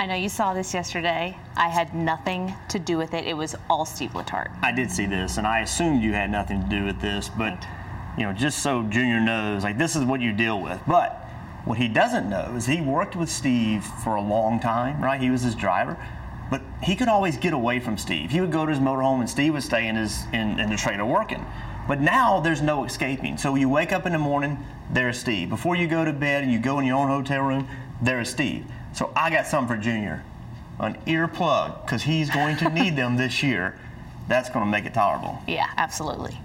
I know you saw this yesterday. I had nothing to do with it. It was all Steve Letarte. I did see this, and I assumed you had nothing to do with this, but you know, just so Junior knows, like this is what you deal with. But what he doesn't know is he worked with Steve for a long time, right? He was his driver, but he could always get away from Steve. He would go to his motorhome, and Steve would stay in his in, in the trailer working. But now there's no escaping. So you wake up in the morning, there's Steve. Before you go to bed and you go in your own hotel room, there's Steve. So I got something for Junior, an earplug, because he's going to need them this year. That's going to make it tolerable. Yeah, absolutely.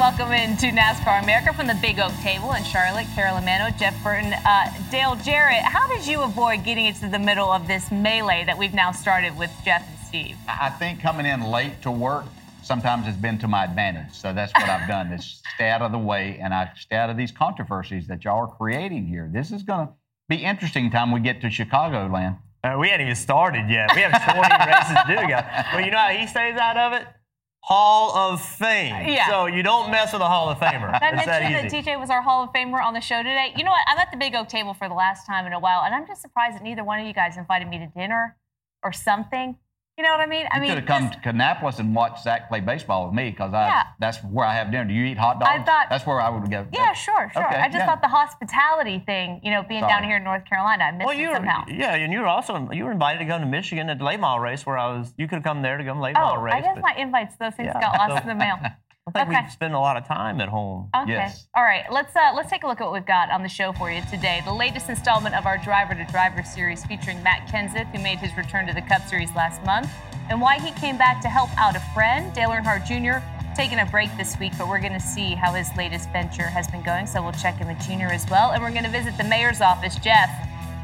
Welcome into NASCAR America from the Big Oak Table in Charlotte. Carolyn Manno, Jeff Burton, uh, Dale Jarrett. How did you avoid getting into the middle of this melee that we've now started with Jeff and Steve? I think coming in late to work sometimes has been to my advantage. So that's what I've done is stay out of the way and I stay out of these controversies that y'all are creating here. This is going to be interesting time we get to Chicagoland. Uh, we hadn't even started yet. We have 20 races to do, guys. But you know how he stays out of it? Hall of Fame. Yeah. So you don't mess with a Hall of Famer. I It's that that DJ was our Hall of Famer on the show today? You know what? I'm at the Big Oak Table for the last time in a while, and I'm just surprised that neither one of you guys invited me to dinner or something. You know what I mean? I You mean, could have come to Kannapolis and watched Zach play baseball with me because Yeah. that's where I have dinner. Do you eat hot dogs? I thought- that's where I would go. yeah, sure, sure. Okay, I just yeah. thought the hospitality thing, you know, being Sorry. down here in North Carolina, I missed Well, it you were, somehow. yeah, and you were also you were invited to go to Michigan at the late model race where I was. You could have come there to go to the late model Oh, race. I guess but my invites, those things Yeah. got lost in the mail. I think okay. we spend a lot of time at home. Okay. Yes. All right. Let's uh, let's take a look at what we've got on the show for you today. The latest installment of our Driver to Driver series featuring Matt Kenseth, who made his return to the Cup Series last month, and why he came back to help out a friend, Dale Earnhardt Jr. Taking a break this week, but we're going to see how his latest venture has been going. So we'll check in with Junior as well, and we're going to visit the mayor's office, Jeff,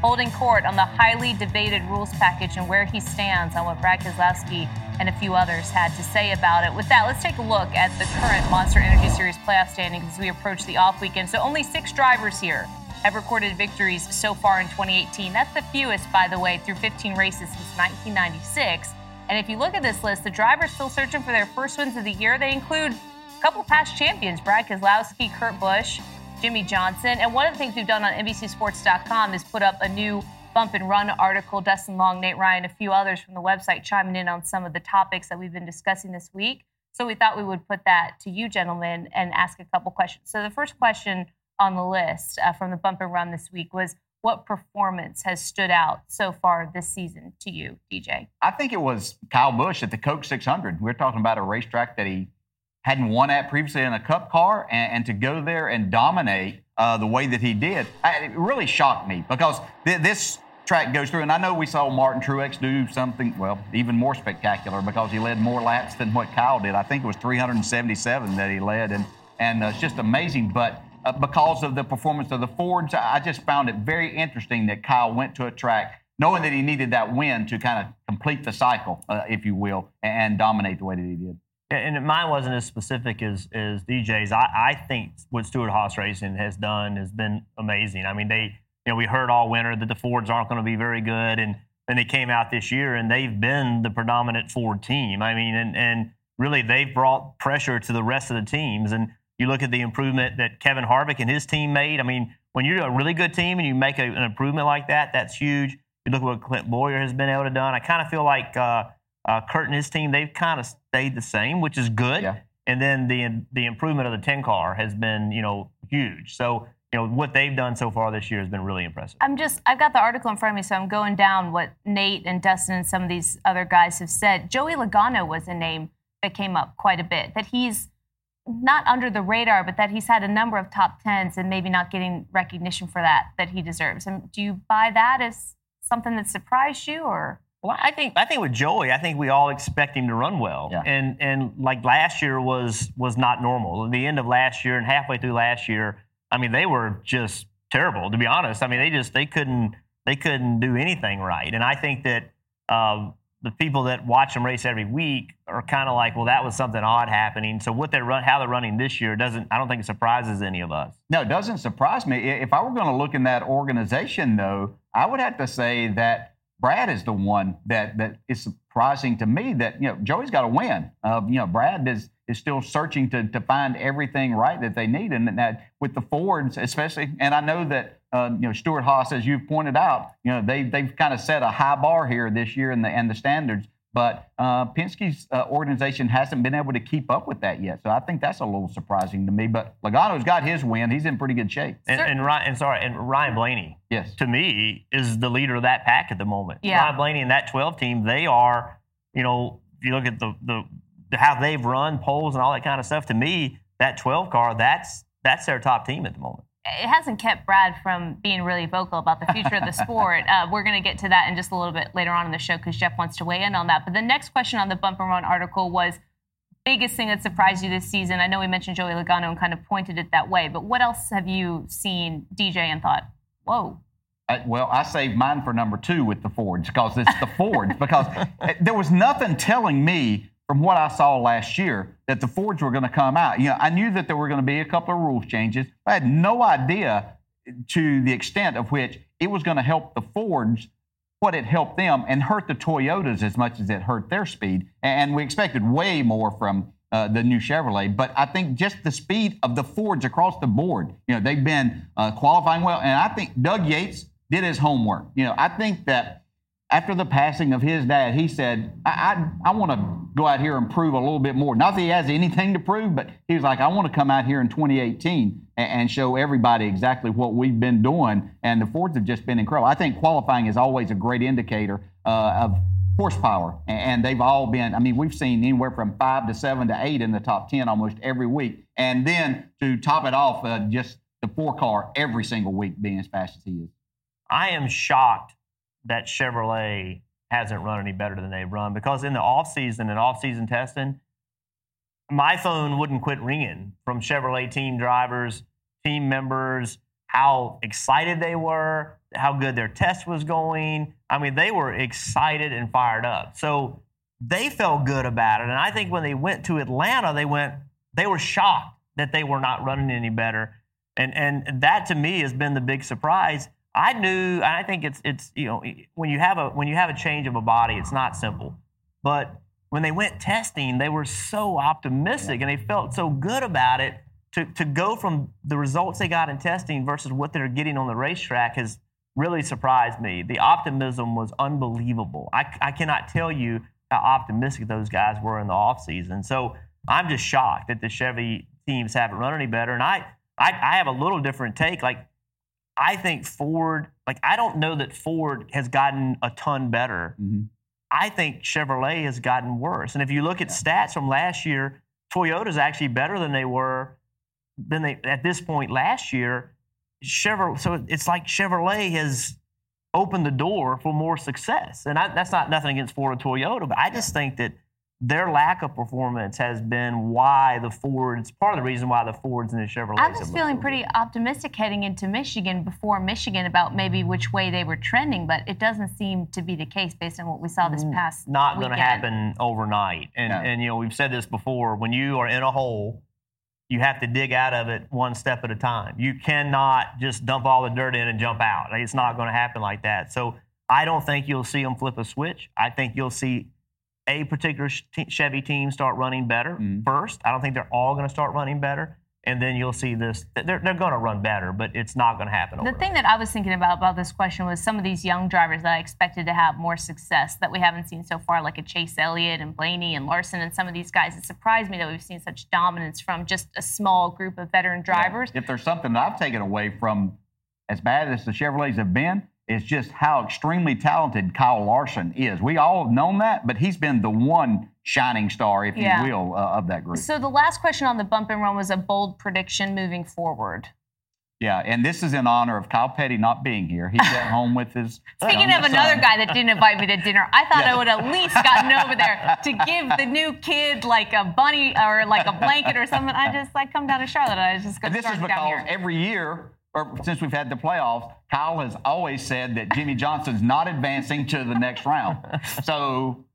holding court on the highly debated rules package and where he stands on what Brad Keselowski and a few others had to say about it. With that, let's take a look at the current Monster Energy Series playoff standings as we approach the off weekend. So only six drivers here have recorded victories so far in 2018. That's the fewest, by the way, through 15 races since 1996. And if you look at this list, the drivers still searching for their first wins of the year. They include a couple past champions, Brad Keselowski, Kurt Busch, Jimmie Johnson. And one of the things we've done on NBCSports.com is put up a new bump and run article. Dustin Long, Nate Ryan, a few others from the website chiming in on some of the topics that we've been discussing this week. So we thought we would put that to you, gentlemen, and ask a couple questions. So the first question on the list uh, from the bump and run this week was what performance has stood out so far this season to you, DJ? I think it was Kyle Busch at the Coke 600. We're talking about a racetrack that he hadn't won at previously in a Cup car, and, and to go there and dominate uh, the way that he did, I, it really shocked me because th- this track goes through, and I know we saw Martin Truex do something, well, even more spectacular because he led more laps than what Kyle did. I think it was 377 that he led, and and uh, it's just amazing. But uh, because of the performance of the Fords, I just found it very interesting that Kyle went to a track knowing that he needed that win to kind of complete the cycle, uh, if you will, and dominate the way that he did. And mine wasn't as specific as, as DJ's. I, I think what Stewart Haas Racing has done has been amazing. I mean, they, you know, we heard all winter that the Fords aren't going to be very good, and then they came out this year and they've been the predominant Ford team. I mean, and and really they've brought pressure to the rest of the teams. And you look at the improvement that Kevin Harvick and his team made. I mean, when you're a really good team and you make a, an improvement like that, that's huge. You look at what Clint Bowyer has been able to done. I kind of feel like. Uh, uh, Kurt and his team, they've kind of stayed the same, which is good. Yeah. And then the the improvement of the 10 car has been, you know, huge. So, you know, what they've done so far this year has been really impressive. I'm just, I've got the article in front of me, so I'm going down what Nate and Dustin and some of these other guys have said. Joey Logano was a name that came up quite a bit, that he's not under the radar, but that he's had a number of top tens and maybe not getting recognition for that that he deserves. And do you buy that as something that surprised you, or Well, I think I think with Joey, I think we all expect him to run well, Yeah. and and like last year was was not normal. The end of last year and halfway through last year, I mean, they were just terrible. To be honest, I mean, they just they couldn't they couldn't do anything right. And I think that um, the people that watch them race every week are kind of like, well, that was something odd happening. So what they're run, how they're running this year doesn't. I don't think it surprises any of us. No, it doesn't surprise me. If I were going to look in that organization, though, I would have to say that Brad is the one that that is surprising to me. That you know Joey's got to win. Uh, you know Brad is is still searching to to find everything right that they need, and that with the Fords especially. And I know that uh, you know Stewart Haas, as you've pointed out, you know they they've kind of set a high bar here this year and the and the standards. But uh, Penske's uh, organization hasn't been able to keep up with that yet, so I think that's a little surprising to me. But Logano's got his win; he's in pretty good shape. And, and Ryan, and sorry, and Ryan Blaney. Yes. to me is the leader of that pack at the moment. Yeah. Ryan Blaney and that 12 team, they are, you know, if you look at the, the the how they've run polls and all that kind of stuff, to me, that 12 car, that's that's their top team at the moment. It hasn't kept Brad from being really vocal about the future of the sport. Uh, we're going to get to that in just a little bit later on in the show because Jeff wants to weigh in on that. But the next question on the Bump and Run article was biggest thing that surprised you this season. I know we mentioned Joey Logano and kind of pointed it that way, but what else have you seen DJ and thought, whoa? I, well, I saved mine for number two with the Fords because it's the Fords. Because there was nothing telling me from what I saw last year that the Fords were going to come out. You know, I knew that there were going to be a couple of rules changes. I had no idea to the extent of which it was going to help the Fords, what it helped them, and hurt the Toyotas as much as it hurt their speed. And we expected way more from uh, the new Chevrolet. But I think just the speed of the Fords across the board, you know, they've been uh, qualifying well. And I think Doug Yates did his homework. You know, I think that after the passing of his dad, he said, I, I, I want to go out here and prove a little bit more. Not that he has anything to prove, but he was like, I want to come out here in 2018 and, and show everybody exactly what we've been doing. And the Fords have just been incredible. I think qualifying is always a great indicator uh, of horsepower. And, they've all been, I mean, we've seen anywhere from five to seven to eight in the top 10 almost every week. And then to top it off, uh, just the four car every single week being as fast as he is. I am shocked that Chevrolet hasn't run any better than they've run because in the offseason and off-season testing, my phone wouldn't quit ringing from Chevrolet team drivers, team members, how excited they were, how good their test was going. I mean, they were excited and fired up. So they felt good about it. And I think when they went to Atlanta, they went, they were shocked that they were not running any better. And and that to me has been the big surprise. I knew, and I think it's it's you know when you have a when you have a change of a body, it's not simple. But when they went testing, they were so optimistic and they felt so good about it. To to go from the results they got in testing versus what they're getting on the racetrack has really surprised me. The optimism was unbelievable. I, I cannot tell you how optimistic those guys were in the offseason. So I'm just shocked that the Chevy teams haven't run any better. And I, I, I have a little different take. Like, I think Ford, like, I don't know that Ford has gotten a ton better. Mm-hmm. I think Chevrolet has gotten worse. And if you look at stats from last year, Toyota's actually better than they were than they at this point last year. Chevrolet, so it's like Chevrolet has opened the door for more success. And I, that's not nothing against Ford or Toyota, but I just think that their lack of performance has been why the Fords, part of the reason why the Fords and the Chevrolets. I was feeling pretty optimistic heading into Michigan before Michigan about maybe which way they were trending, but it doesn't seem to be the case based on what we saw this past Mm, Not going to happen overnight. And No. and you know we've said this before. When you are in a hole, you have to dig out of it one step at a time. You cannot just dump all the dirt in and jump out. It's not going to happen like that. So I don't think you'll see them flip a switch. I think you'll see a particular Chevy team start running better Mhm. first. I don't think they're all going to start running better. And then you'll see this. They're, they're going to run better, but it's not going to happen The thing that I was thinking about about this question was some of these young drivers that I expected to have more success that we haven't seen so far, like a Chase Elliott and Blaney and Larson and some of these guys. It surprised me that we've seen such dominance from just a small group of veteran drivers. If there's something that I've taken away from as bad as the Chevrolets have been, it's just how extremely talented Kyle Larson is. We all have known that, but he's been the one shining star, if Yeah. you will, uh, of that group. So the last question on the bump and run was a bold prediction moving forward. Yeah, and this is in honor of Kyle Petty not being here. He's at home with his. Speaking of another son. guy that didn't invite me to dinner, I thought Yeah. I would at least gotten over there to give the new kid like a bunny or like a blanket or something. I just like come down to Charlotte. and I just to this is because every year, or since we've had the playoffs, Kyle has always said that Jimmie Johnson's not advancing to the next round. So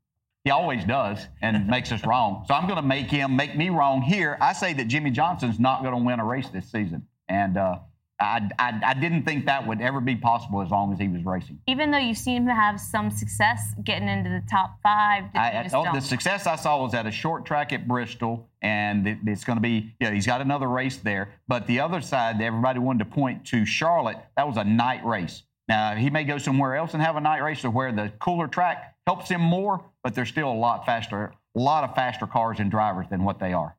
he always does and makes us wrong. So I'm going to make him make me wrong here. I say that Jimmie Johnson's not going to win a race this season. And uh, I, I, I didn't think that would ever be possible as long as he was racing. Even though you seem to have some success getting into the top five, I, oh, the success I saw was at a short track at Bristol, and it, it's going to be, you know, he's got another race there. But the other side, everybody wanted to point to Charlotte. That was a night race. Now, he may go somewhere else and have a night race or where the cooler track helps him more, but they're still a lot faster, a lot of faster cars and drivers than what they are.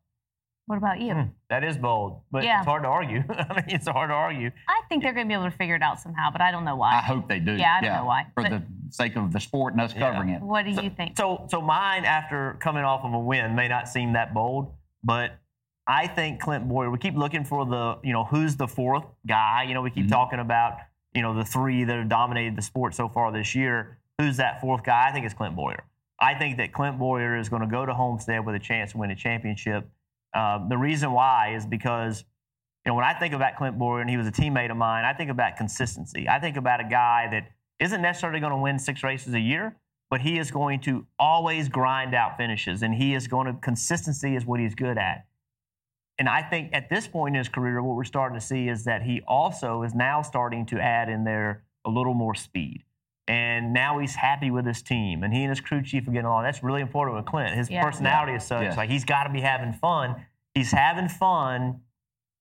What about you? Hmm. That is bold, but Yeah. it's hard to argue. I mean, it's hard to argue. I think they're going to be able to figure it out somehow, but I don't know why. I hope they do. Yeah, I don't know why, For but- the sake of the sport and us covering it. what do you think? So, so mine after coming off of a win may not seem that bold, but I think Clint Bowyer. We keep looking for the, you know, who's the fourth guy. You know, we keep Mhm. talking about, you know, the three that have dominated the sport so far this year. Who's that fourth guy? I think it's Clint Bowyer. I think that Clint Bowyer is going to go to Homestead with a chance to win a championship. Um, the reason why is because, you know, when I think about Clint Bowyer and he was a teammate of mine, I think about consistency. I think about a guy that isn't necessarily going to win six races a year, but he is going to always grind out finishes, and he is going to consistency is what he's good at. And I think at this point in his career, what we're starting to see is that he also is now starting to add in there a little more speed. And now he's happy with his team, and he and his crew chief are getting along. That's really important with Clint. His Yeah. personality is such Yeah. like he's got to be having fun. He's having fun.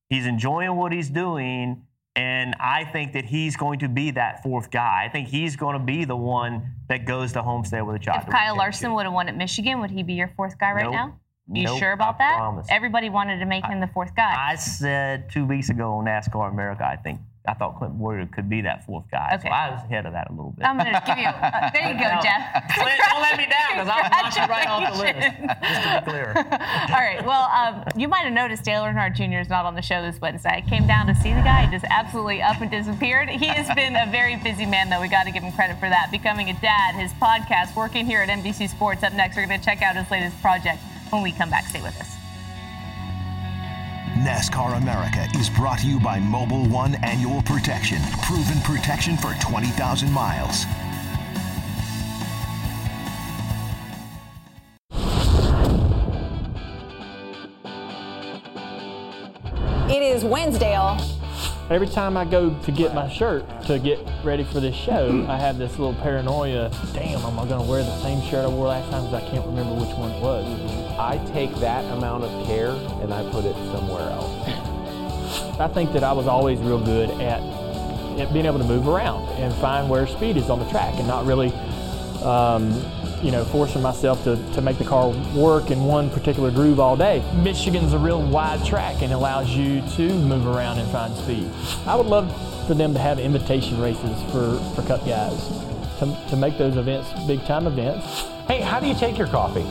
He's enjoying what he's doing, and I think that he's going to be that fourth guy. I think he's going to be the one that goes to Homestead with a shot. if to win the Kyle Larson would have won at Michigan, would he be your fourth guy right Nope. now? You Nope, sure about I that? promise. Everybody wanted to make him the fourth guy. I said two weeks ago on NASCAR America, I think I thought Clint Bowyer could be that fourth guy. Okay. So I was ahead of that a little bit. I'm going to give you. Uh, there you go, Now, Jeff. Clint, don't let me down because I'll knock you right off the list. Just to be clear. All right. Well, um, you might have noticed Dale Earnhardt Jr. is not on the show this Wednesday. I came down to see the guy. He just absolutely up and disappeared. He has been a very busy man, though. We got to give him credit for that. Becoming a dad, his podcast, working here at NBC Sports. Up next, we're going to check out his latest project when we come back. Stay with us. NASCAR America is brought to you by Mobil One Annual Protection. Proven protection for 20,000 miles. It is Wednesdale. Every time I go to get my shirt to get ready for this show, I have this little paranoia. Damn, am I going to wear the same shirt I wore last time? Because I can't remember which one it was. I take that amount of care and I put it somewhere else. I think that I was always real good at, at being able to move around and find where speed is on the track and not really, um, you know, forcing myself to, to make the car work in one particular groove all day. Michigan's a real wide track and allows you to move around and find speed. I would love for them to have invitation races for, for Cup guys to, to make those events big time events. Hey, how do you take your coffee?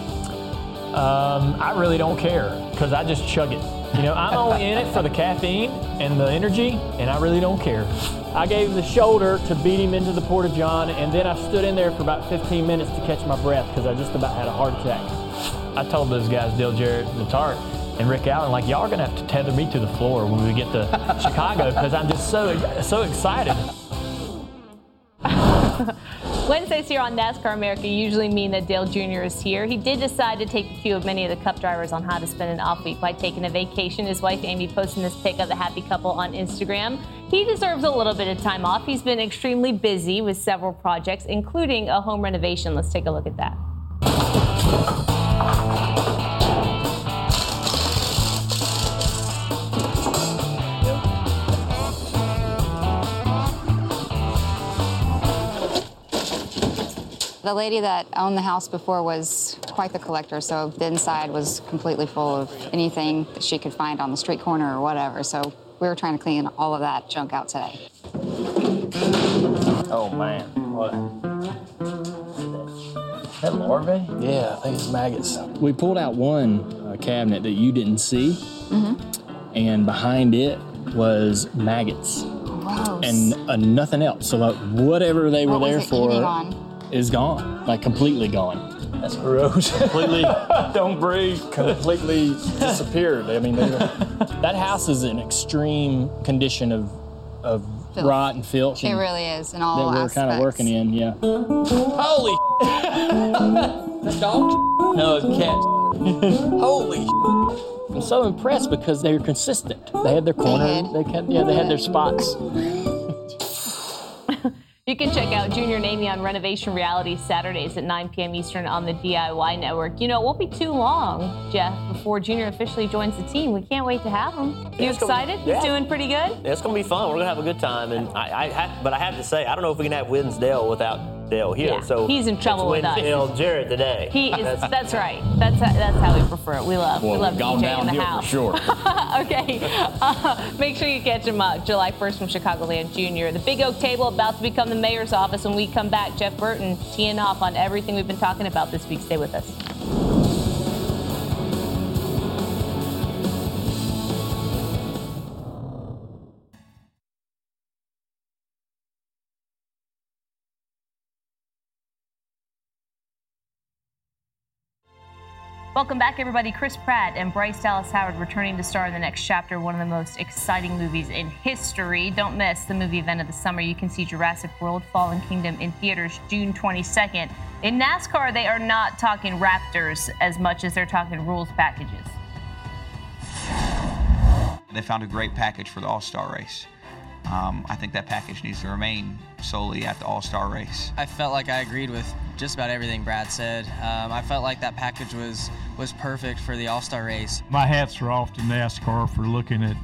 Um, I really don't care because I just chug it. You know, I'm only in it for the caffeine and the energy, and I really don't care. I gave him the shoulder to beat him into the Porta John, and then I stood in there for about 15 minutes to catch my breath because I just about had a heart attack. I told those guys, Dale Jarrett, Letarte, and Rick Allen, like, y'all are gonna have to tether me to the floor when we get to Chicago because I'm just so so excited. Wednesdays here on NASCAR America usually mean that Dale Jr. is here. He did decide to take the cue of many of the Cup drivers on how to spend an off week by taking a vacation. His wife Amy posting this pic of the happy couple on Instagram. He deserves a little bit of time off. He's been extremely busy with several projects, including a home renovation. Let's take a look at that. The lady that owned the house before was quite the collector, so the inside was completely full of anything that she could find on the street corner or whatever. So we were trying to clean all of that junk out today. Oh man, what? Is that larvae? Yeah, I think it's maggots. We pulled out one uh, cabinet that you didn't see, and behind it was maggots Gross. and uh, nothing else. So like whatever they were What was there it for on? Is gone, like completely gone. That's gross. Completely, Don't breathe. completely disappeared. I mean, that house is in extreme condition of of Filth. rot and filth. It and really is in all that all we're kind of working in. Yeah. Holy. the dog? No, it's cat. Holy. I'm so impressed because they were consistent. They had their corner. had- They had, yeah, they had their spots. You can check out Junior and Amy on Renovation Reality Saturdays at 9 p.m. Eastern on the DIY Network. You know, it won't be too long, Jeff, before Junior officially joins the team. We can't wait to have him. You excited? yeah. He's doing pretty good? It's gonna be fun. We're gonna have a good time, and I, I have, but I have to say, I don't know if we can have Winsdale without Dale here. Yeah, so he's in trouble with us. Winsdale Jarrett today. He is. That's right. That's that's how we prefer it. We love we love gone DJ in the downhill house. for sure. okay. Uh, make sure you catch him up July 1st from Chicagoland Junior. The Big Oak Table about to become the mayor's office. When we come back, Jeff Burton teeing off on everything we've been talking about this week. Stay with us. Welcome back, everybody. Chris Pratt and Bryce Dallas Howard returning to star in the next chapter, one of the most exciting movies in history. Don't miss the movie event of the summer. You can see Jurassic World Fallen Kingdom in theaters June 22nd. In NASCAR, they are not talking Raptors as much as they're talking rules packages. They found a great package for the All Star race. Um, I think that package needs to remain solely at the All Star race. I felt like I agreed with just about everything Brad said. Um, I felt like that package was was perfect for the All Star race. My hats are off to NASCAR for looking at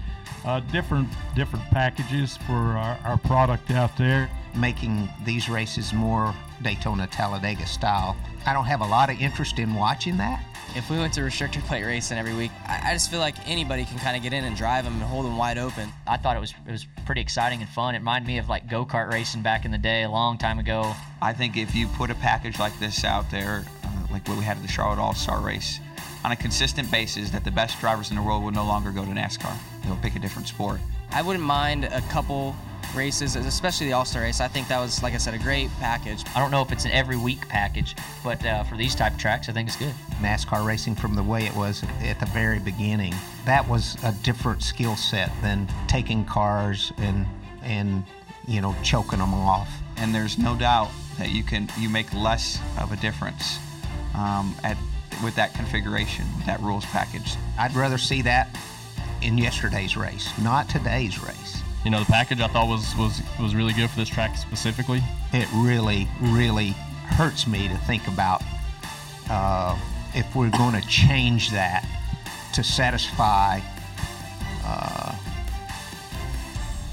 uh, different different packages for our, our product out there. making these races more Daytona Talladega style. I don't have a lot of interest in watching that. If we went to restrictor plate racing every week, I, I just feel like anybody can kind of get in and drive them and hold them wide open. I thought it was it was pretty exciting and fun. It reminded me of like go kart racing back in the day, a long time ago. I think if you put a package like this out there, uh, like what we had at the Charlotte All Star race, on a consistent basis, that the best drivers in the world would no longer go to NASCAR. They'll pick a different sport. I wouldn't mind a couple races, especially the All Star race. I think that was, like I said, a great package. I don't know if it's an every week package, but uh, for these type of tracks, I think it's good. NASCAR racing from the way it was at the very beginning, that was a different skill set than taking cars and and you know choking them off. And there's no doubt that you can you make less of a difference um, at with that configuration, with that rules package. I'd rather see that in yesterday's race, not today's race. You know, the package I thought was was was really good for this track specifically. It really, really hurts me to think about uh, if we're going to change that to satisfy uh,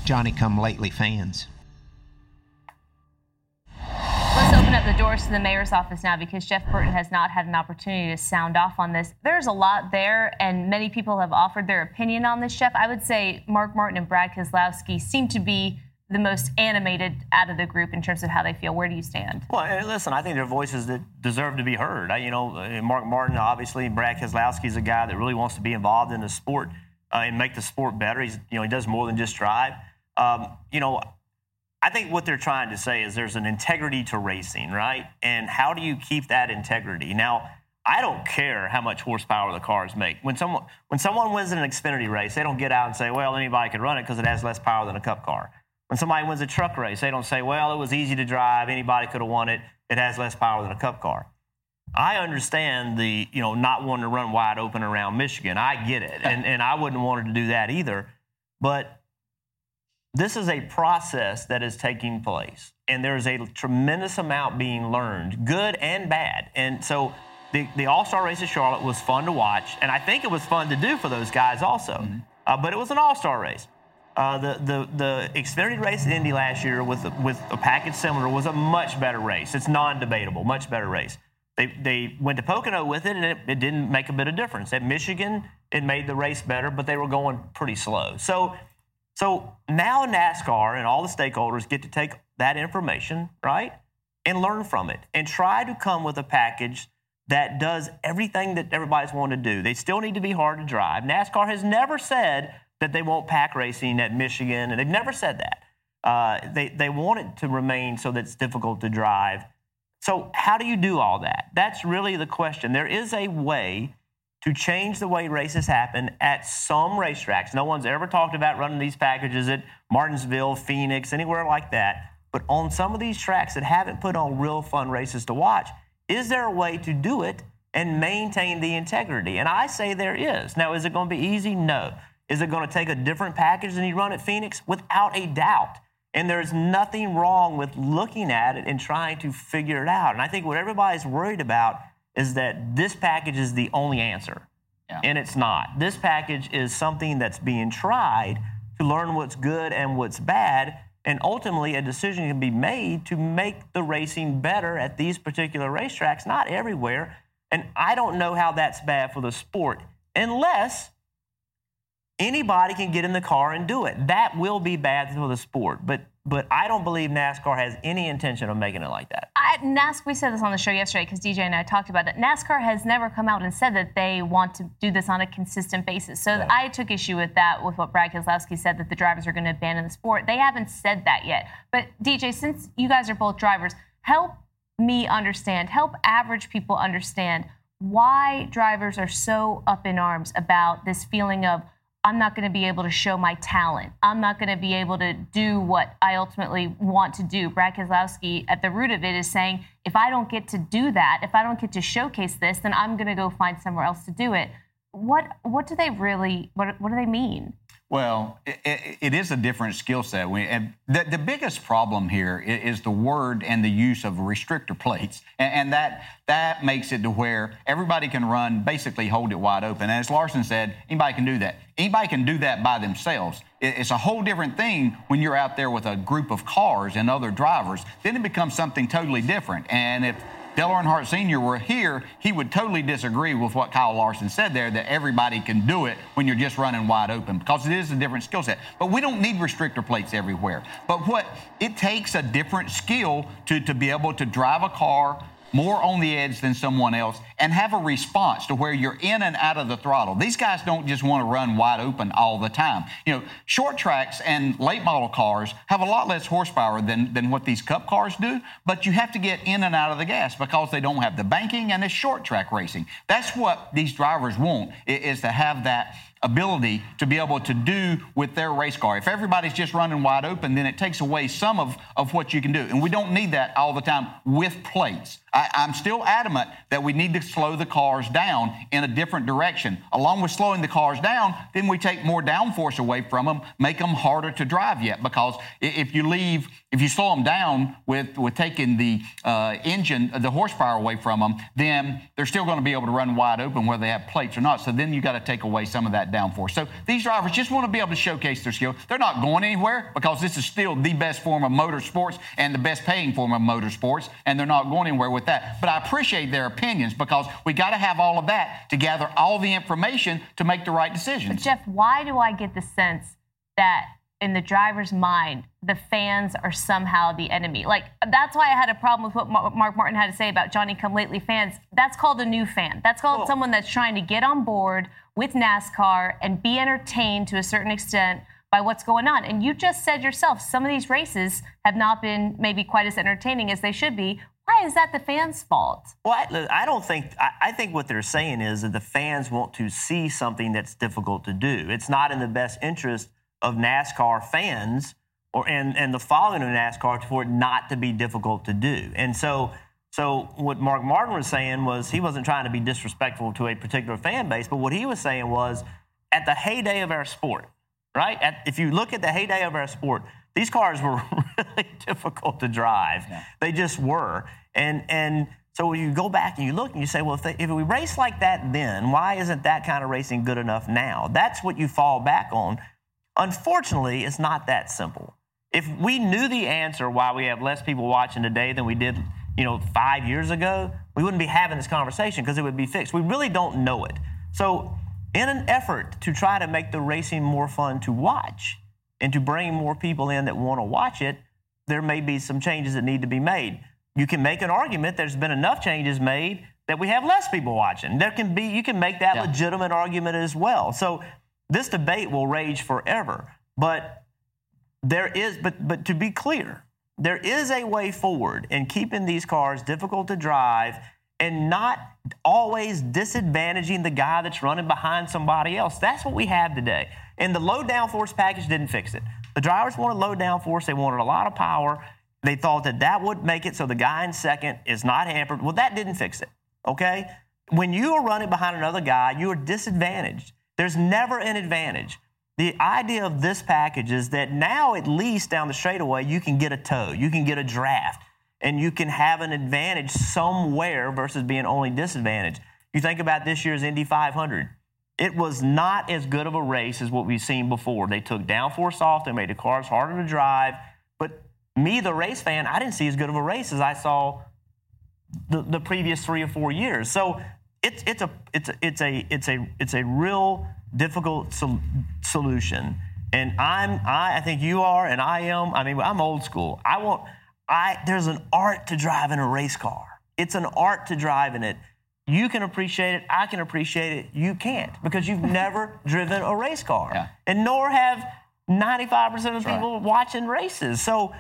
Johnny Come Lately fans. The doors to the mayor's office now because Jeff Burton has not had an opportunity to sound off on this. There's a lot there, and many people have offered their opinion on this, Jeff. I would say Mark Martin and Brad Keselowski seem to be the most animated out of the group in terms of how they feel. Where do you stand? Well, listen, I think they're voices that deserve to be heard. I, you know, uh, Mark Martin, obviously, Brad Keselowski is a guy that really wants to be involved in the sport uh, and make the sport better. He's, you know, he does more than just drive. Um, you know, I think what they're trying to say is there's an integrity to racing, right? And how do you keep that integrity? Now, I don't care how much horsepower the cars make. When someone when someone wins an Xfinity race, they don't get out and say, "Well, anybody can run it because it has less power than a Cup car." When somebody wins a truck race, they don't say, "Well, it was easy to drive. Anybody could have won it. It has less power than a Cup car." I understand the you know not wanting to run wide open around Michigan. I get it, and and I wouldn't want to do that either. But this is a process that is taking place, and there's a tremendous amount being learned, good and bad. And so the, the All Star race at Charlotte was fun to watch, and I think it was fun to do for those guys also. Uh, but it was an All Star race. Uh, the, the the Xfinity race at Indy last year with with a package similar was a much better race. It's non-debatable, much better race. They they went to Pocono with it, and it, it didn't make a bit of difference. At Michigan, it made the race better, but they were going pretty slow. So so now NASCAR and all the stakeholders get to take that information, right, and learn from it and try to come with a package that does everything that everybody's wanting to do. They still need to be hard to drive. NASCAR has never said that they want pack racing at Michigan, and they've never said that. Uh, they, they want it to remain so that it's difficult to drive. So, how do you do all that? That's really the question. There is a way to change the way races happen at some racetracks. No one's ever talked about running these packages at Martinsville, Phoenix, anywhere like that. But on some of these tracks that haven't put on real fun races to watch, is there a way to do it and maintain the integrity? And I say there is. Now, is it going to be easy? No. Is it going to take a different package than you run at Phoenix? Without a doubt. And there's nothing wrong with looking at it and trying to figure it out. And I think what everybody's worried about is that this package is the only answer. And it's not. This package is something that's being tried to learn what's good and what's bad. And ultimately, a decision can be made to make the racing better at these particular racetracks, not everywhere. And I don't know how that's bad for the sport unless anybody can get in the car and do it. That will be bad for the sport. But but I don't believe NASCAR has any intention of making it like that. I, NASCAR, we said this on the show yesterday because DJ and I talked about it. NASCAR has never come out and said that they want to do this on a consistent basis. So Yeah. I took issue with that, with what Brad Keselowski said that the drivers are going to abandon the sport. They haven't said that yet. But DJ, since you guys are both drivers, help me understand, help average people understand why drivers are so up in arms about this feeling of I'm not going to be able to show my talent. I'm not going to be able to do what I ultimately want to do. Brad Keselowski, at the root of it, is saying if I don't get to do that, if I don't get to showcase this, then I'm going to go find somewhere else to do it. What what do they really what what do they mean? Well, it, it, is a different skill set. We, and the, the biggest problem here is the word and the use of restrictor plates, and, and that that makes it to where everybody can run, basically hold it wide open. And as Larson said, anybody can do that. Anybody can do that by themselves. It- it's a whole different thing when you're out there with a group of cars and other drivers. Then it becomes something totally different. And if Dale Earnhardt Sr. were here, he would totally disagree with what Kyle Larson said there that everybody can do it when you're just running wide open because it is a different skill set. But we don't need restrictor plates everywhere. But what it takes a different skill to, to be able to drive a car more on the edge than someone else and have a response to where you're in and out of the throttle. These guys don't just want to run wide open all the time. You know, short tracks and late model cars have a lot less horsepower than, than what these cup cars do, but you have to get in and out of the gas because they don't have the banking and it's short track racing. That's what these drivers want is to have that ability to be able to do with their race car. If everybody's just running wide open, then it takes away some of, of what you can do. And we don't need that all the time with plates. I, I'm still adamant that we need to slow the cars down in a different direction. Along with slowing the cars down, then we take more downforce away from them, make them harder to drive yet. Because if you leave, if you slow them down with, with taking the uh, engine, the horsepower away from them, then they're still going to be able to run wide open whether they have plates or not. So then you got to take away some of that downforce. So these drivers just want to be able to showcase their skill. They're not going anywhere because this is still the best form of motorsports and the best paying form of motorsports, and they're not going anywhere with that. But I appreciate their opinions because we got to have all of that to gather all the information to make the right decisions. But Jeff, why do I get the sense that in the driver's mind, the fans are somehow the enemy? Like, that's why I had a problem with what Mark Martin had to say about Johnny Come Lately fans. That's called a new fan. That's called someone that's trying to get on board with NASCAR and be entertained to a certain extent by what's going on. And you just said yourself, some of these races have not been maybe quite as entertaining as they should be. Why is that the fans' fault? Well, I, I don't think. I, I think what they're saying is that the fans want to see something that's difficult to do. It's not in the best interest of NASCAR fans or and and the following of NASCAR for it not to be difficult to do. And so, so what Mark Martin was saying was he wasn't trying to be disrespectful to a particular fan base, but what he was saying was at the heyday of our sport, right? At, if you look at the heyday of our sport, these cars were really difficult to drive. They just were. And and so when you go back and you look and you say, well, if, they, if we race like that then, why isn't that kind of racing good enough now? That's what you fall back on. Unfortunately, it's not that simple. If we knew the answer why we have less people watching today than we did, you know, five years ago, we wouldn't be having this conversation because it would be fixed. We really don't know it. So, in an effort to try to make the racing more fun to watch and to bring more people in that want to watch it, there may be some changes that need to be made. You can make an argument there's been enough changes made that we have less people watching. There can be you can make that legitimate argument as well. So this debate will rage forever. But there is, but but to be clear, there is a way forward in keeping these cars difficult to drive and not always disadvantaging the guy that's running behind somebody else. That's what we have today. And the low downforce package didn't fix it. The drivers wanted low downforce. They wanted a lot of power. They thought that that would make it so the guy in second is not hampered. Well, that didn't fix it. Okay? When you are running behind another guy, you are disadvantaged. There's never an advantage. The idea of this package is that now, at least down the straightaway, you can get a tow, you can get a draft, and you can have an advantage somewhere versus being only disadvantaged. You think about this year's Indy 500. It was not as good of a race as what we've seen before. They took downforce off, they made the cars harder to drive. But me, the race fan, I didn't see as good of a race as I saw the, the previous three or four years. So it's it's a it's a, it's a it's a it's a real difficult sol- solution. And I'm I, I think you are, and I am. I mean, I'm old school. I want I there's an art to driving a race car. It's an art to driving it. You can appreciate it. I can appreciate it. You can't because you've never driven a race car, and nor have 95% of the people watching races. So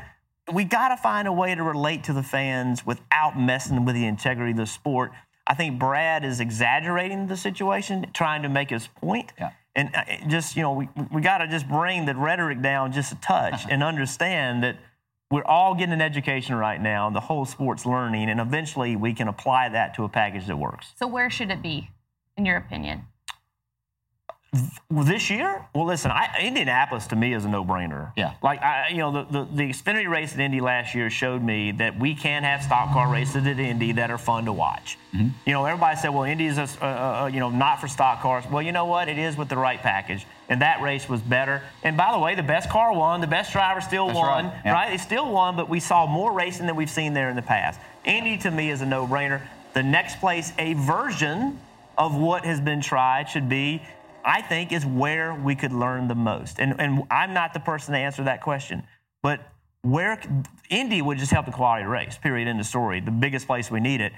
we got to find a way to relate to the fans without messing with the integrity of the sport. I think Brad is exaggerating the situation, trying to make his point. Yeah. And uh, just, you know, we, we got to just bring the rhetoric down just a touch and understand that we're all getting an education right now. The whole sport's learning, and eventually we can apply that to a package that works. So where should it be, in your opinion? Well, this year? Well, listen, I, Indianapolis to me is a no-brainer. Yeah. Like I, you know, the, the, the Xfinity race at Indy last year showed me that we can have stock car races at Indy that are fun to watch. Mm-hmm. You know, everybody said, well, Indy is, a, uh, uh, you know, not for stock cars. Well, you know what? It is with the right package, and that race was better. And by the way, the best car won. The best driver still That's won. right. Yeah. right? They still won, but we saw more racing than we've seen there in the past. Indy to me is a no-brainer. The next place, a version of what has been tried, should be I think is where we could learn the most. And, and I'm not the person to answer that question, but where Indy would just help the quality of the race, period, end of story. The biggest place we need it.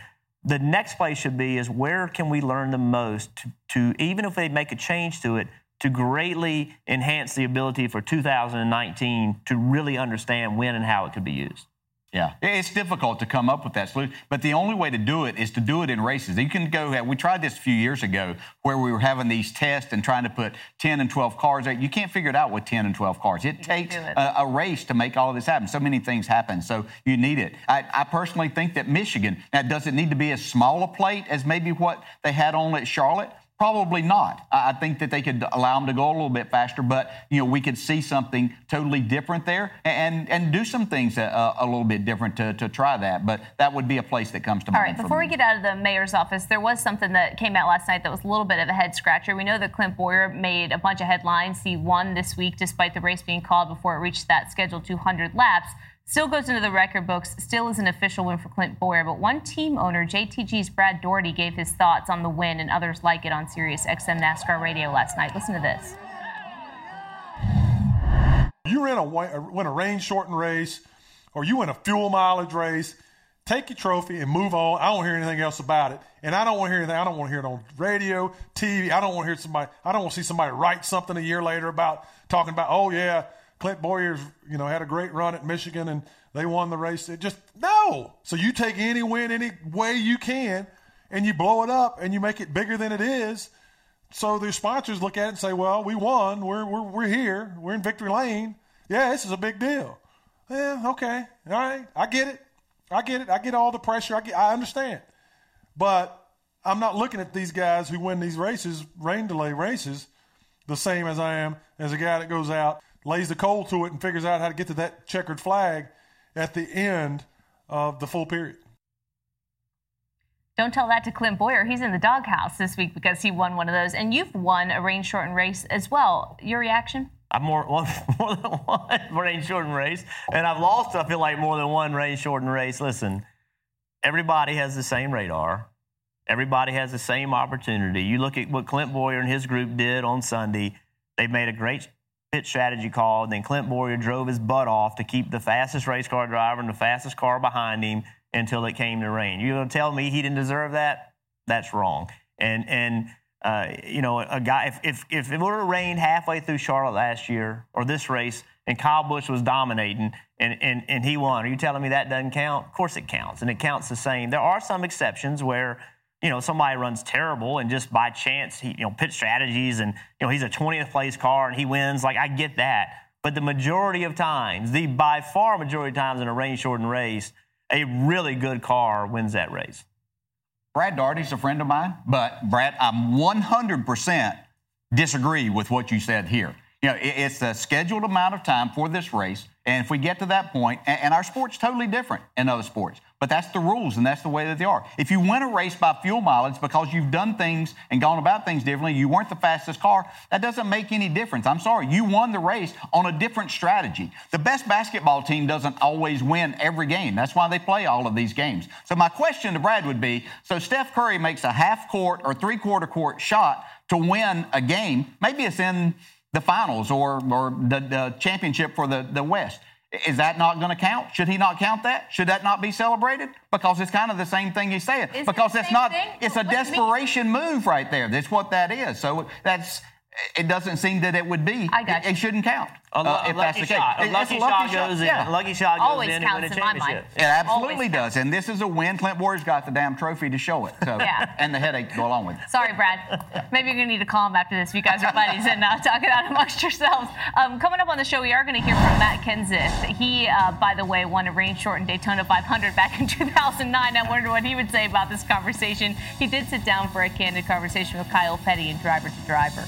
The next place should be is where can we learn the most to, to even if they make a change to it, to greatly enhance the ability for 2019 to really understand when and how it could be used. Yeah, it's difficult to come up with that solution, but the only way to do it is to do it in races. You can go. We tried this a few years ago, where we were having these tests and trying to put 10 and 12 cars. You can't figure it out with 10 and 12 cars. It takes a, a race to make all of this happen. So many things happen, so you need it. I, I personally think that Michigan now does it need to be as small a plate as maybe what they had on at Charlotte. Probably not. I think that they could allow them to go a little bit faster, but you know we could see something totally different there, and and do some things a, a little bit different to, to try that. But that would be a place that comes to All mind. right, for before me. we get out of the mayor's office, there was something that came out last night that was a little bit of a head scratcher. We know that Clint Bowyer made a bunch of headlines. He won this week despite the race being called before it reached that scheduled 200 laps. Still goes into the record books, still is an official win for Clint Bowyer. But one team owner, JTG's Brad Daugherty, gave his thoughts on the win and others like it on Sirius XM NASCAR radio last night. Listen to this. You ran a, win a rain shortened race, or you win a fuel mileage race. Take your trophy and move on. I don't hear anything else about it, and I don't want to hear anything. I don't want to hear it on radio, TV. I don't want to hear somebody. I don't want to see somebody write something a year later about talking about. Oh yeah, Clint Bowyer's you know had a great run at Michigan and they won the race. It just no. So you take any win any way you can, and you blow it up and you make it bigger than it is. So the sponsors look at it and say, "Well, we won. We're we're we're here. We're in victory lane. Yeah, this is a big deal. Yeah, okay, all right. I get it. I get it. I get all the pressure. I get. I understand. But I'm not looking at these guys who win these races, rain delay races, the same as I am as a guy that goes out, lays the coal to it, and figures out how to get to that checkered flag at the end of the full period. Don't tell that to Clint Bowyer. He's in the doghouse this week because he won one of those. And you've won a rain shortened race as well. Your reaction? I've more, well, more than one rain shortened race, and I've lost. I feel like more than one rain shortened race. Listen, everybody has the same radar. Everybody has the same opportunity. You look at what Clint Bowyer and his group did on Sunday. They made a great pit strategy call. And then Clint Bowyer drove his butt off to keep the fastest race car driver and the fastest car behind him until it came to rain. You're going to tell me he didn't deserve that? That's wrong. And and uh, you know, a guy, if, if, if it would have rained halfway through Charlotte last year or this race and Kyle Busch was dominating and, and, and he won, are you telling me that doesn't count? Of course it counts, and it counts the same. There are some exceptions where, you know, somebody runs terrible and just by chance, he, you know, pit strategies and, you know, he's a 20th place car and he wins. Like, I get that. But the majority of times, the by far majority of times in a rain shortened race, a really good car wins that race. Brad Daugherty's a friend of mine, but Brad, I'm 100% disagree with what you said here. You know, it's a scheduled amount of time for this race, and if we get to that point, and our sport's totally different in other sports, but that's the rules and that's the way that they are. If you win a race by fuel mileage because you've done things and gone about things differently, you weren't the fastest car, that doesn't make any difference. I'm sorry, you won the race on a different strategy. The best basketball team doesn't always win every game. That's why they play all of these games. So my question to Brad would be, so Steph Curry makes a half court or three quarter court shot to win a game. Maybe it's in the finals or, or the, the championship for the, the West. Is that not going to count? Should he not count that? Should that not be celebrated? Because it's kind of the same thing he's saying. Is because the it's not. thing? It's a What do you mean? desperation move right there. That's what that is. So that's. It doesn't seem that it would be. I got it, it shouldn't count. A, lu- uh, a if that's lucky the case. shot. A It- it's lucky, shot goes in. Yeah. A lucky shot goes Always in and win a counts in my mind. championship. It absolutely does. And this is a win. Clint Bowyer's got the damn trophy to show it. So, Yeah. And the headache to go along with it. Sorry, Brad. Maybe you're going to need to call him after this. You guys are buddies and uh, talk it out amongst yourselves. Um, coming up on the show, we are going to hear from Matt Kenseth. He, uh, by the way, won a rain shortened Daytona 500 back in 2009. I wonder what he would say about this conversation. He did sit down for a candid conversation with Kyle Petty and Driver to Driver.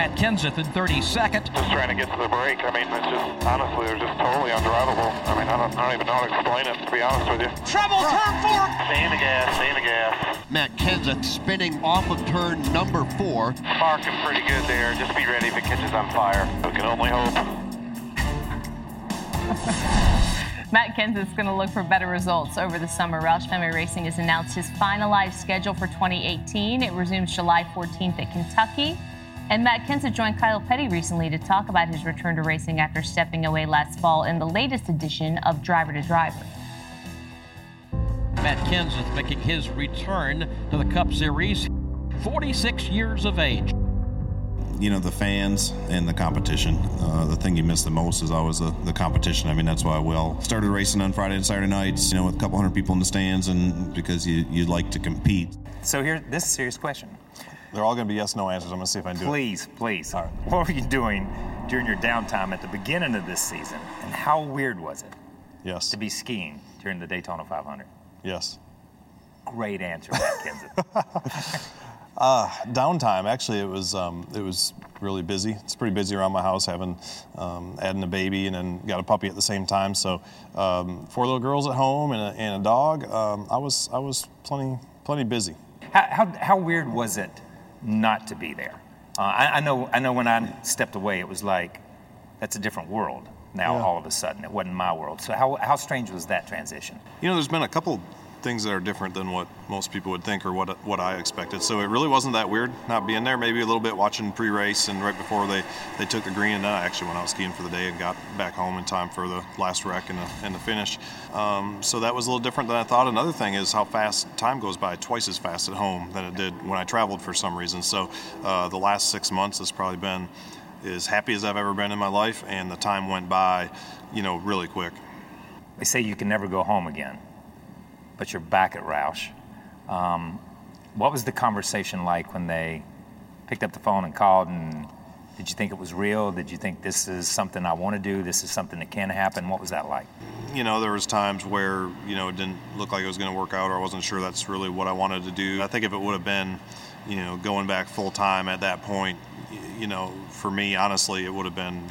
Matt Kenseth in 32nd. Just trying to get to the break. I mean, it's just honestly, they're just totally undrivable. I mean, I don't, I don't even know how to explain it. To be honest with you. Trouble, turn four. Stay in the gas. Stay in the gas. Matt Kenseth spinning off of turn number four. Sparking pretty good there. Just be ready if it catches on fire. We can only hope. Matt Kenseth's going to look for better results over the summer. Roush Fenway Racing has announced his finalized schedule for 2018. It resumes July 14th at Kentucky. And Matt Kenseth joined Kyle Petty recently to talk about his return to racing after stepping away last fall in the latest edition of Driver to Driver. Matt Kenseth making his return to the Cup Series. 46 years of age. you know the fans and the competition. Uh, the thing you miss the most is always the, the competition. I mean that's why I Will started racing on Friday and Saturday nights. You know with a couple hundred people in the stands, and because you you like to compete. So here, this serious question. They're all going to be yes no answers. I'm going to see if I can do it. Please, please. What were you doing during your downtime at the beginning of this season? And how weird was it? Yes. To be skiing during the Daytona 500. Yes. Great answer, Matt Kenseth. Uh, downtime. Actually, it was um, it was really busy. It's pretty busy around my house, having um, adding a baby and then got a puppy at the same time. So um, four little girls at home and a, and a dog. Um, I was I was plenty plenty busy. how, how, how weird was it not to be there? Uh, I, I know I know when I stepped away, it was like that's a different world. Now Yeah. all of a sudden, it wasn't my world. So how, how strange was that transition? You know, there's been a couple things that are different than what most people would think or what what I expected. So it really wasn't that weird not being there. Maybe a little bit watching pre-race and right before they, they took the green, and then I actually went out skiing for the day and got back home in time for the last wreck and the, and the finish. Um, so that was a little different than I thought. Another thing is how fast time goes by, twice as fast at home than it did when I traveled for some reason. So uh, the last six months has probably been as happy as I've ever been in my life, and the time went by, you know, really quick. They say you can never go home again, but you're back at Roush. Um, what was the conversation like when they picked up the phone and called? And did you think it was real? Did you think this is something I want to do? This is something that can happen? What was that like? you know, there was times where you know it didn't look like it was going to work out, or I wasn't sure that's really what I wanted to do. I think if it would have been, you know, going back full time at that point, you know, for me, honestly, it would have been,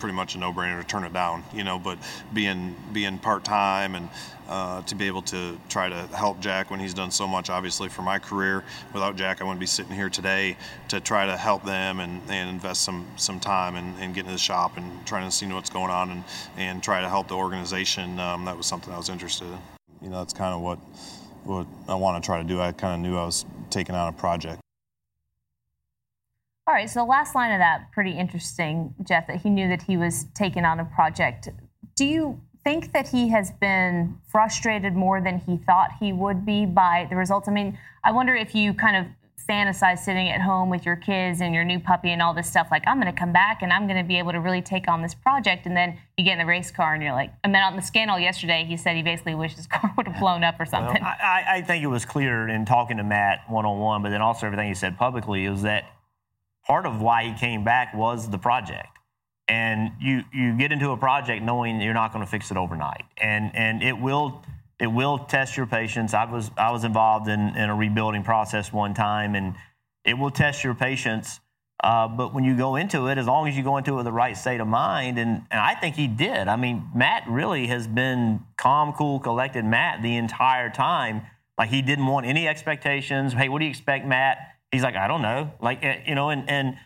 pretty much a no-brainer to turn it down. You know, but being being part time and uh, to be able to try to help Jack when he's done so much, obviously for my career. Without Jack, I wouldn't be sitting here today to try to help them and, and invest some some time and, and get into the shop and trying to see what's going on and, and try to help the organization. Um, that was something I was interested in. You know, that's kind of what what I want to try to do. I kind of knew I was taking on a project. All right, so the last line of that, pretty interesting, Jeff, that he knew that he was taking on a project. Do you think that he has been frustrated more than he thought he would be by the results? I mean, I wonder if you kind of fantasize sitting at home with your kids and your new puppy and all this stuff, like, I'm going to come back and I'm going to be able to really take on this project. And then you get in the race car and you're like, and then on the scandal yesterday, he said he basically wished his car would have blown up or something. I, I- I think it was clear in talking to Matt one on one, but then also everything he said publicly is that part of why he came back was the project. And you you get into a project knowing you're not going to fix it overnight, and and it will it will test your patience. I was I was involved in, in a rebuilding process one time, and it will test your patience. Uh, but when you go into it, as long as you go into it with the right state of mind, and, and I think he did. I mean, Matt really has been calm, cool, collected Matt the entire time. Like he didn't want any expectations. Hey, what do you expect, Matt? He's like, I don't know. Like eh, you know, and and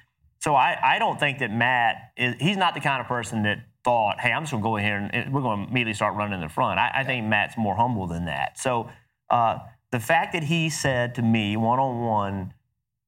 so I I don't think that Matt is. He's not the kind of person that thought, hey, I'm just gonna go in here and we're gonna immediately start running in the front. I, I think Matt's more humble than that. So uh, the fact that he said to me one on one.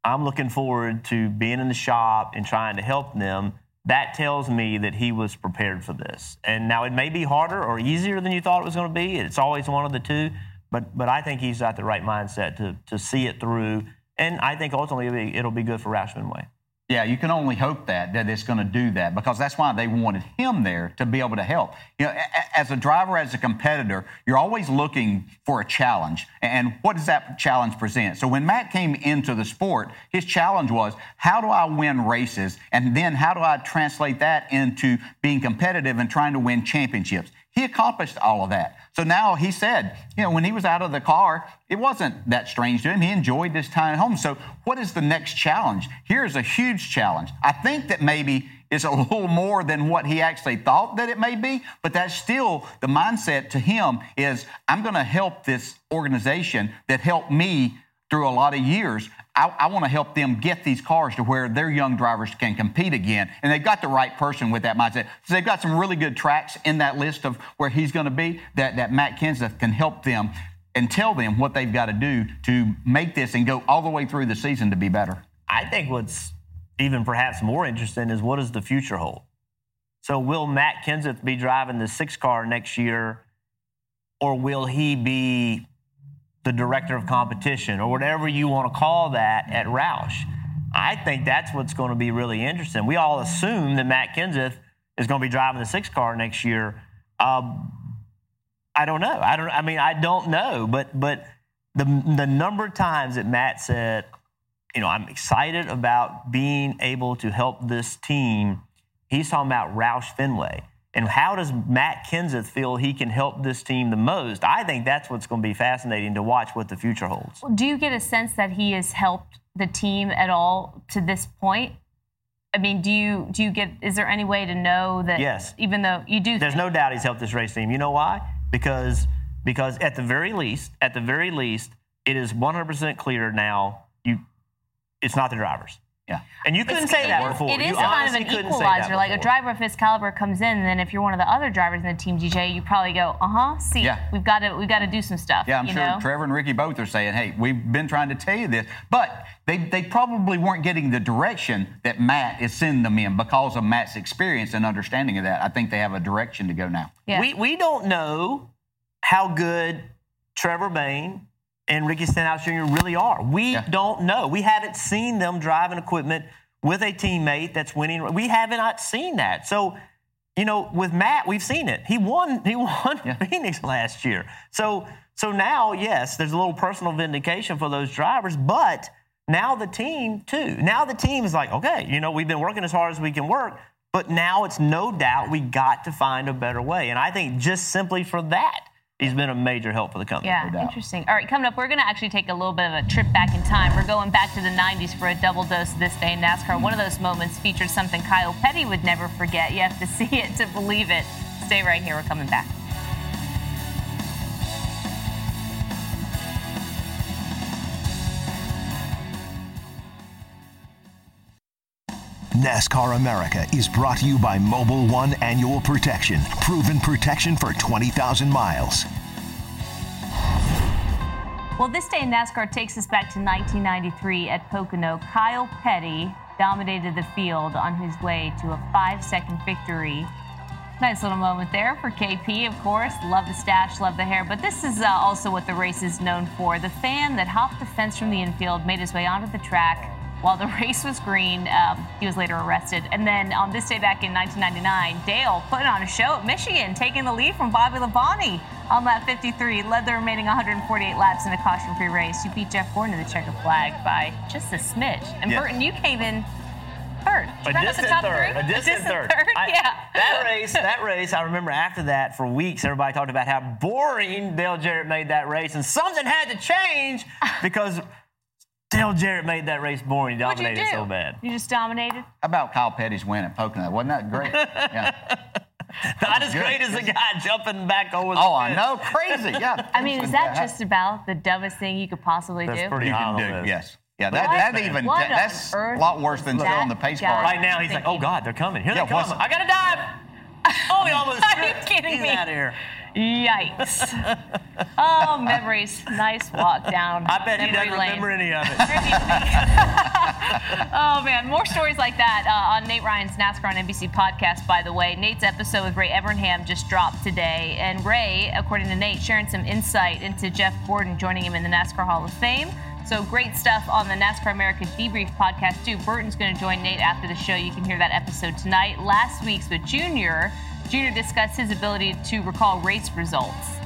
I'm looking forward to being in the shop and trying to help them. That tells me that he was prepared for this. And now it may be harder or easier than you thought it was going to be. It's always one of the two. But but I think he's got the right mindset to to see it through. And I think ultimately it'll be, good for Roush Fenway. Yeah, you can only hope that that it's going to do that because that's why they wanted him there to be able to help. You know, as a driver, as a competitor, you're always looking for a challenge. And what does that challenge present? So when Matt came into the sport, his challenge was how do I win races, and then how do I translate that into being competitive and trying to win championships? He accomplished all of that. So now he said, you know, when he was out of the car, it wasn't that strange to him. He enjoyed this time at home. So, what is the next challenge? Here's a huge challenge. I think that maybe it's a little more than what he actually thought that it may be, but that's still the mindset to him is I'm going to help this organization that helped me through a lot of years. I, I want to help them get these cars to where their young drivers can compete again. And they've got the right person with that mindset. So they've got some really good tracks in that list of where he's going to be that, that Matt Kenseth can help them and tell them what they've got to do to make this and go all the way through the season to be better. I think what's even perhaps more interesting is what does the future hold? So will Matt Kenseth be driving the six car next year, or will he be the director of competition, or whatever you want to call that at Roush? I think that's what's going to be really interesting. We all assume that Matt Kenseth is going to be driving the six car next year. Um, I don't know. I don't. I mean, I don't know. But but the the number of times that Matt said, you know, I'm excited about being able to help this team. He's talking about Roush Fenway. And how does Matt Kenseth feel he can help this team the most? I think that's what's going to be fascinating to watch what the future holds. Do you get a sense that he has helped the team at all to this point? I mean, do you do you get? Is there any way to know that? Yes. Even though you do, There's no doubt he's helped this race team. You know why? Because because at the very least, at the very least, it is 100% clear now. You, it's not the drivers. Yeah. And you couldn't It's- say it that is- before. It You is kind of honestly an couldn't say that equalizer. Like a driver of his caliber comes in, and then if you're one of the other drivers in the team, DJ, you probably go, uh huh. See, Yeah. we've got to we've got to do some stuff. Yeah, I'm you sure know? Trevor and Ricky both are saying, hey, we've been trying to tell you this. But they, they probably weren't getting the direction that Matt is sending them in because of Matt's experience and understanding of that. I think they have a direction to go now. Yeah. We, we don't know how good Trevor Bayne and Ricky Stenhouse Jr. really are. We don't know. We haven't seen them driving equipment with a teammate that's winning. We haven't seen that. So, you know, with Matt, we've seen it. He won. He won Phoenix last year. So, so now, yes, there's a little personal vindication for those drivers, but now the team too. Now the team is like, okay, you know, we've been working as hard as we can work, but now it's no doubt we got to find a better way. And I think just simply for that, he's been a major help for the company. Yeah, interesting. All right, coming up, we're going to actually take a little bit of a trip back in time. We're going back to the 90s for a double dose of this day in NASCAR. One of those moments featured something Kyle Petty would never forget. You have to see it to believe it. Stay right here. We're coming back. NASCAR America is brought to you by Mobil One Annual Protection. Proven protection for 20,000 miles. Well, this day in NASCAR takes us back to 1993 at Pocono. Kyle Petty dominated the field on his way to a five second victory. Nice little moment there for KP, of course. Love the stash, love the hair. But this is uh, also what the race is known for. The fan that hopped the fence from the infield made his way onto the track while the race was green. Um, he was later arrested. And then on this day back in 1999, Dale put on a show at Michigan, taking the lead from Bobby Labonte on lap 53. Led the remaining 148 laps in a caution-free race. You beat Jeff Gordon to the checkered flag by just a smidge. And Yes. Burton, you came in third. A distant top third. three? A distant third. I- yeah. That race, that race, I remember after that for weeks, everybody talked about how boring Dale Jarrett made that race, and something had to change because Dale Jarrett made that race boring. He What'd you dominated do? so bad. You just dominated. How about Kyle Petty's win at Pocono? Wasn't that great? Yeah. Not as good. great as the guy jumping back over the Oh, I fence. know. Crazy. Yeah. I mean, is that just about the dumbest thing you could possibly do? That's do? pretty You can do, the yes. Yeah, that, What? that even What that- that's a lot worse than that throwing the pace guy car. Right now, he's like, oh, God, they're coming. Here Yeah, they come. I got to dive. Oh, he almost Are you kidding He's me? out of here. Yikes. oh, memories. Nice walk down. I bet he doesn't lane. remember any of it. oh man, more stories like that uh, on Nate Ryan's NASCAR on NBC podcast. By the way, Nate's episode with Ray Evernham just dropped today, and Ray, according to Nate, sharing some insight into Jeff Gordon joining him in the NASCAR Hall of Fame. So great stuff on the NASCAR America Debrief podcast too. Burton's going to join Nate after the show. You can hear that episode tonight. Last week's with Junior. Junior discussed his ability to recall race results.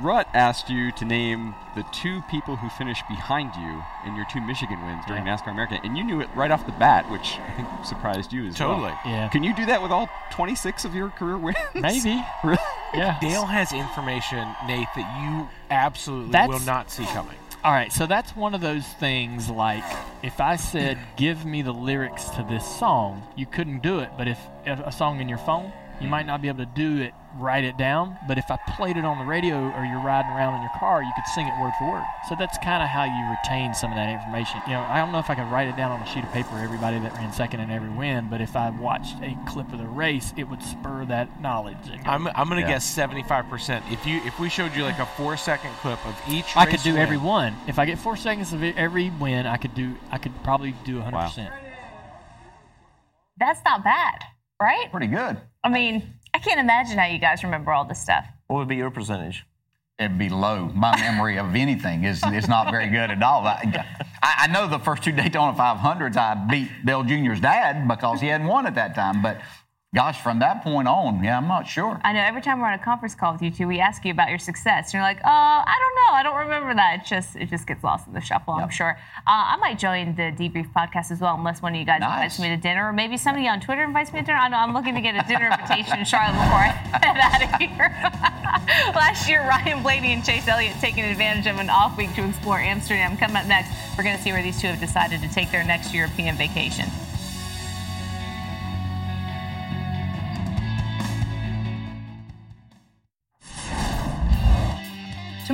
Rutt asked you to name the two people who finished behind you in your two Michigan wins during NASCAR America, and you knew it right off the bat, which I think surprised you as Totally. well. Yeah. Can you do that with all 26 of your career wins? Maybe. Really? Yeah. Dale has information, Nate, that you absolutely That's- will not see coming. All right, so that's one of those things like if I said, give me the lyrics to this song, you couldn't do it. But if, if a song in your phone, you might not be able to do it, write it down. But if I played it on the radio or you're riding around in your car, you could sing it word for word. So that's kind of how you retain some of that information. You know, I don't know if I could write it down on a sheet of paper, everybody that ran second in every win, but if I watched a clip of the race, it would spur that knowledge. and go, I'm, I'm going to Yeah. guess 75%. If you if we showed you like a four second clip of each, I could do win- every one. If I get four seconds of every win, I could do. I could probably do 100. percent That's not bad, right? Pretty good. I mean, I can't imagine how you guys remember all this stuff. What would be your percentage? It'd be low. My memory of anything is is not very good at all. I, I I know the first two Daytona 500s I beat Dale Jr.'s dad because he hadn't won at that time. But gosh, from that point on, yeah, I'm not sure. I know every time we're on a conference call with you two, we ask you about your success. And you're like, "Oh, I don't know. I don't remember that. It just it just gets lost in the shuffle, I'm sure. Uh, I might join the debrief podcast as well, unless one of you guys invites me to dinner, or maybe somebody on Twitter invites me to dinner. I know I'm looking to get a dinner invitation in Charlotte before I head out of here. Last year, Ryan Blaney and Chase Elliott taking advantage of an off week to explore Amsterdam. Coming up next, we're going to see where these two have decided to take their next European vacation.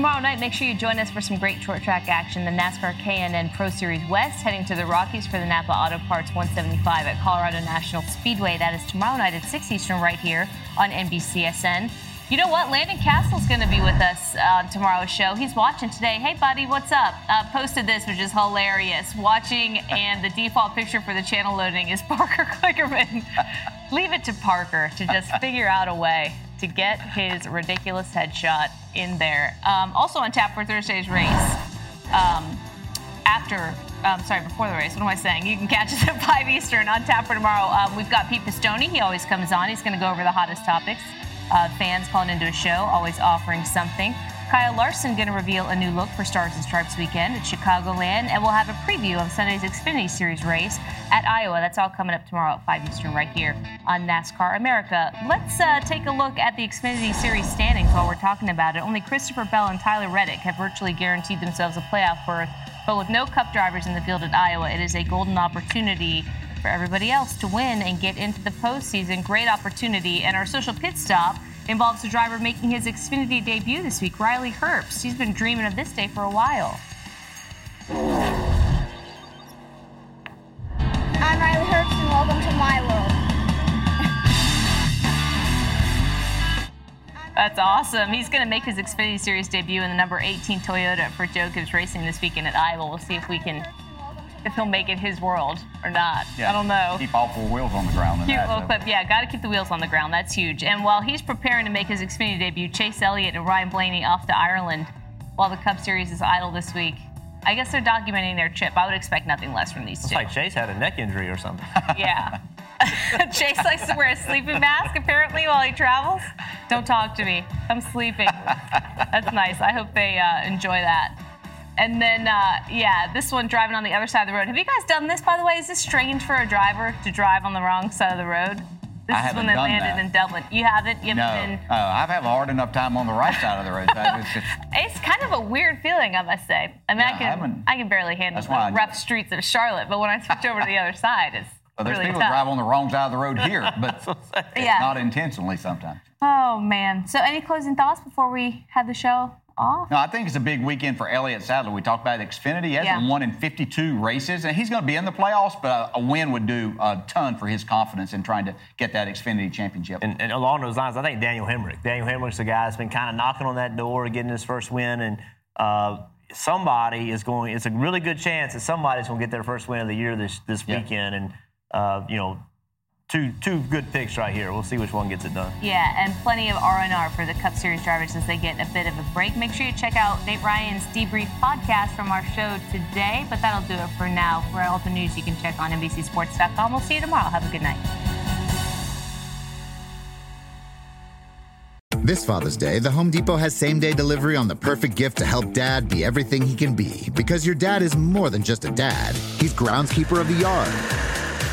Tomorrow night, make sure you join us for some great short track action. The NASCAR K&N Pro Series West heading to the Rockies for the Napa Auto Parts 175 at Colorado National Speedway. That is tomorrow night at 6 Eastern, right here on NBCSN. You know what? Landon Cassill's going to be with us on tomorrow's show. He's watching today. Hey, buddy, what's up? Uh, posted this, which is hilarious. Watching, and the default picture for the channel loading is Parker Kligerman. Leave it to Parker to just figure out a way to get his ridiculous headshot in there. Um, also on tap for Thursday's race. Um, after, um, sorry, before the race, what am I saying? You can catch us at 5 Eastern on tap for tomorrow. Um, we've got Pete Pistone. He always comes on. He's going to go over the hottest topics. Uh, fans calling into a show, always offering something. Kyle Larson going to reveal a new look for Stars and Stripes weekend at Chicagoland, and we'll have a preview of Sunday's Xfinity Series race at Iowa. That's all coming up tomorrow at 5 Eastern right here on NASCAR America. Let's uh, take a look at the Xfinity Series standings while we're talking about it. Only Christopher Bell and Tyler Reddick have virtually guaranteed themselves a playoff berth, but with no Cup drivers in the field at Iowa, it is a golden opportunity for everybody else to win and get into the postseason. Great opportunity. And our social pit stop involves the driver making his Xfinity debut this week, Riley Herbst. He's been dreaming of this day for a while. I'm Riley Herbst, and welcome to my world. That's awesome. He's going to make his Xfinity Series debut in the number 18 Toyota for Joe Gibbs Racing this weekend at Iowa. We'll see if we can if he'll make it his world or not. I don't know. Keep all four wheels on the ground. Cute that, little so. clip. Yeah, got to keep the wheels on the ground. That's huge. And while he's preparing to make his Xfinity debut, Chase Elliott and Ryan Blaney off to Ireland while the Cup Series is idle this week. I guess they're documenting their trip. I would expect nothing less from these It's two. like Chase had a neck injury or something. yeah. Chase likes to wear a sleeping mask apparently while he travels. Don't talk to me. I'm sleeping. That's nice. I hope they uh, enjoy that. And then, uh, yeah, this one driving on the other side of the road. Have you guys done this, by the way? Is this strange for a driver to drive on the wrong side of the road? This I is when they landed that. in Dublin. You haven't? You No, haven't been. uh, I've had a hard enough time on the right side of the road. Just- It's kind of a weird feeling, I must say. I mean, I I can haven't- I can barely handle the rough streets of Charlotte, but when I switch over to the other side, it's Well, there's really people tough. that drive on the wrong side of the road here, but Yeah. not intentionally sometimes. Oh man. So, any closing thoughts before we have the show off? No, I think it's a big weekend for Elliott Sadler. We talked about Xfinity. He hasn't Yeah. won in 52 races, and he's going to be in the playoffs, but a, a win would do a ton for his confidence in trying to get that Xfinity championship. And, and along those lines, I think Daniel Hemric. Daniel Hemric's the guy that's been kind of knocking on that door, getting his first win, and uh, somebody is going. It's a really good chance that somebody's going to get their first win of the year this this Yeah. weekend. And uh, you know, two two good picks right here. We'll see which one gets it done. Yeah, and plenty of R&R for the Cup Series drivers as they get a bit of a break. Make sure you check out Nate Ryan's debrief podcast from our show today. But that'll do it for now. For all the news, you can check on NBCSports.com. We'll see you tomorrow. Have a good night. This Father's Day, the Home Depot has same day delivery on the perfect gift to help dad be everything he can be. Because your dad is more than just a dad, he's groundskeeper of the yard,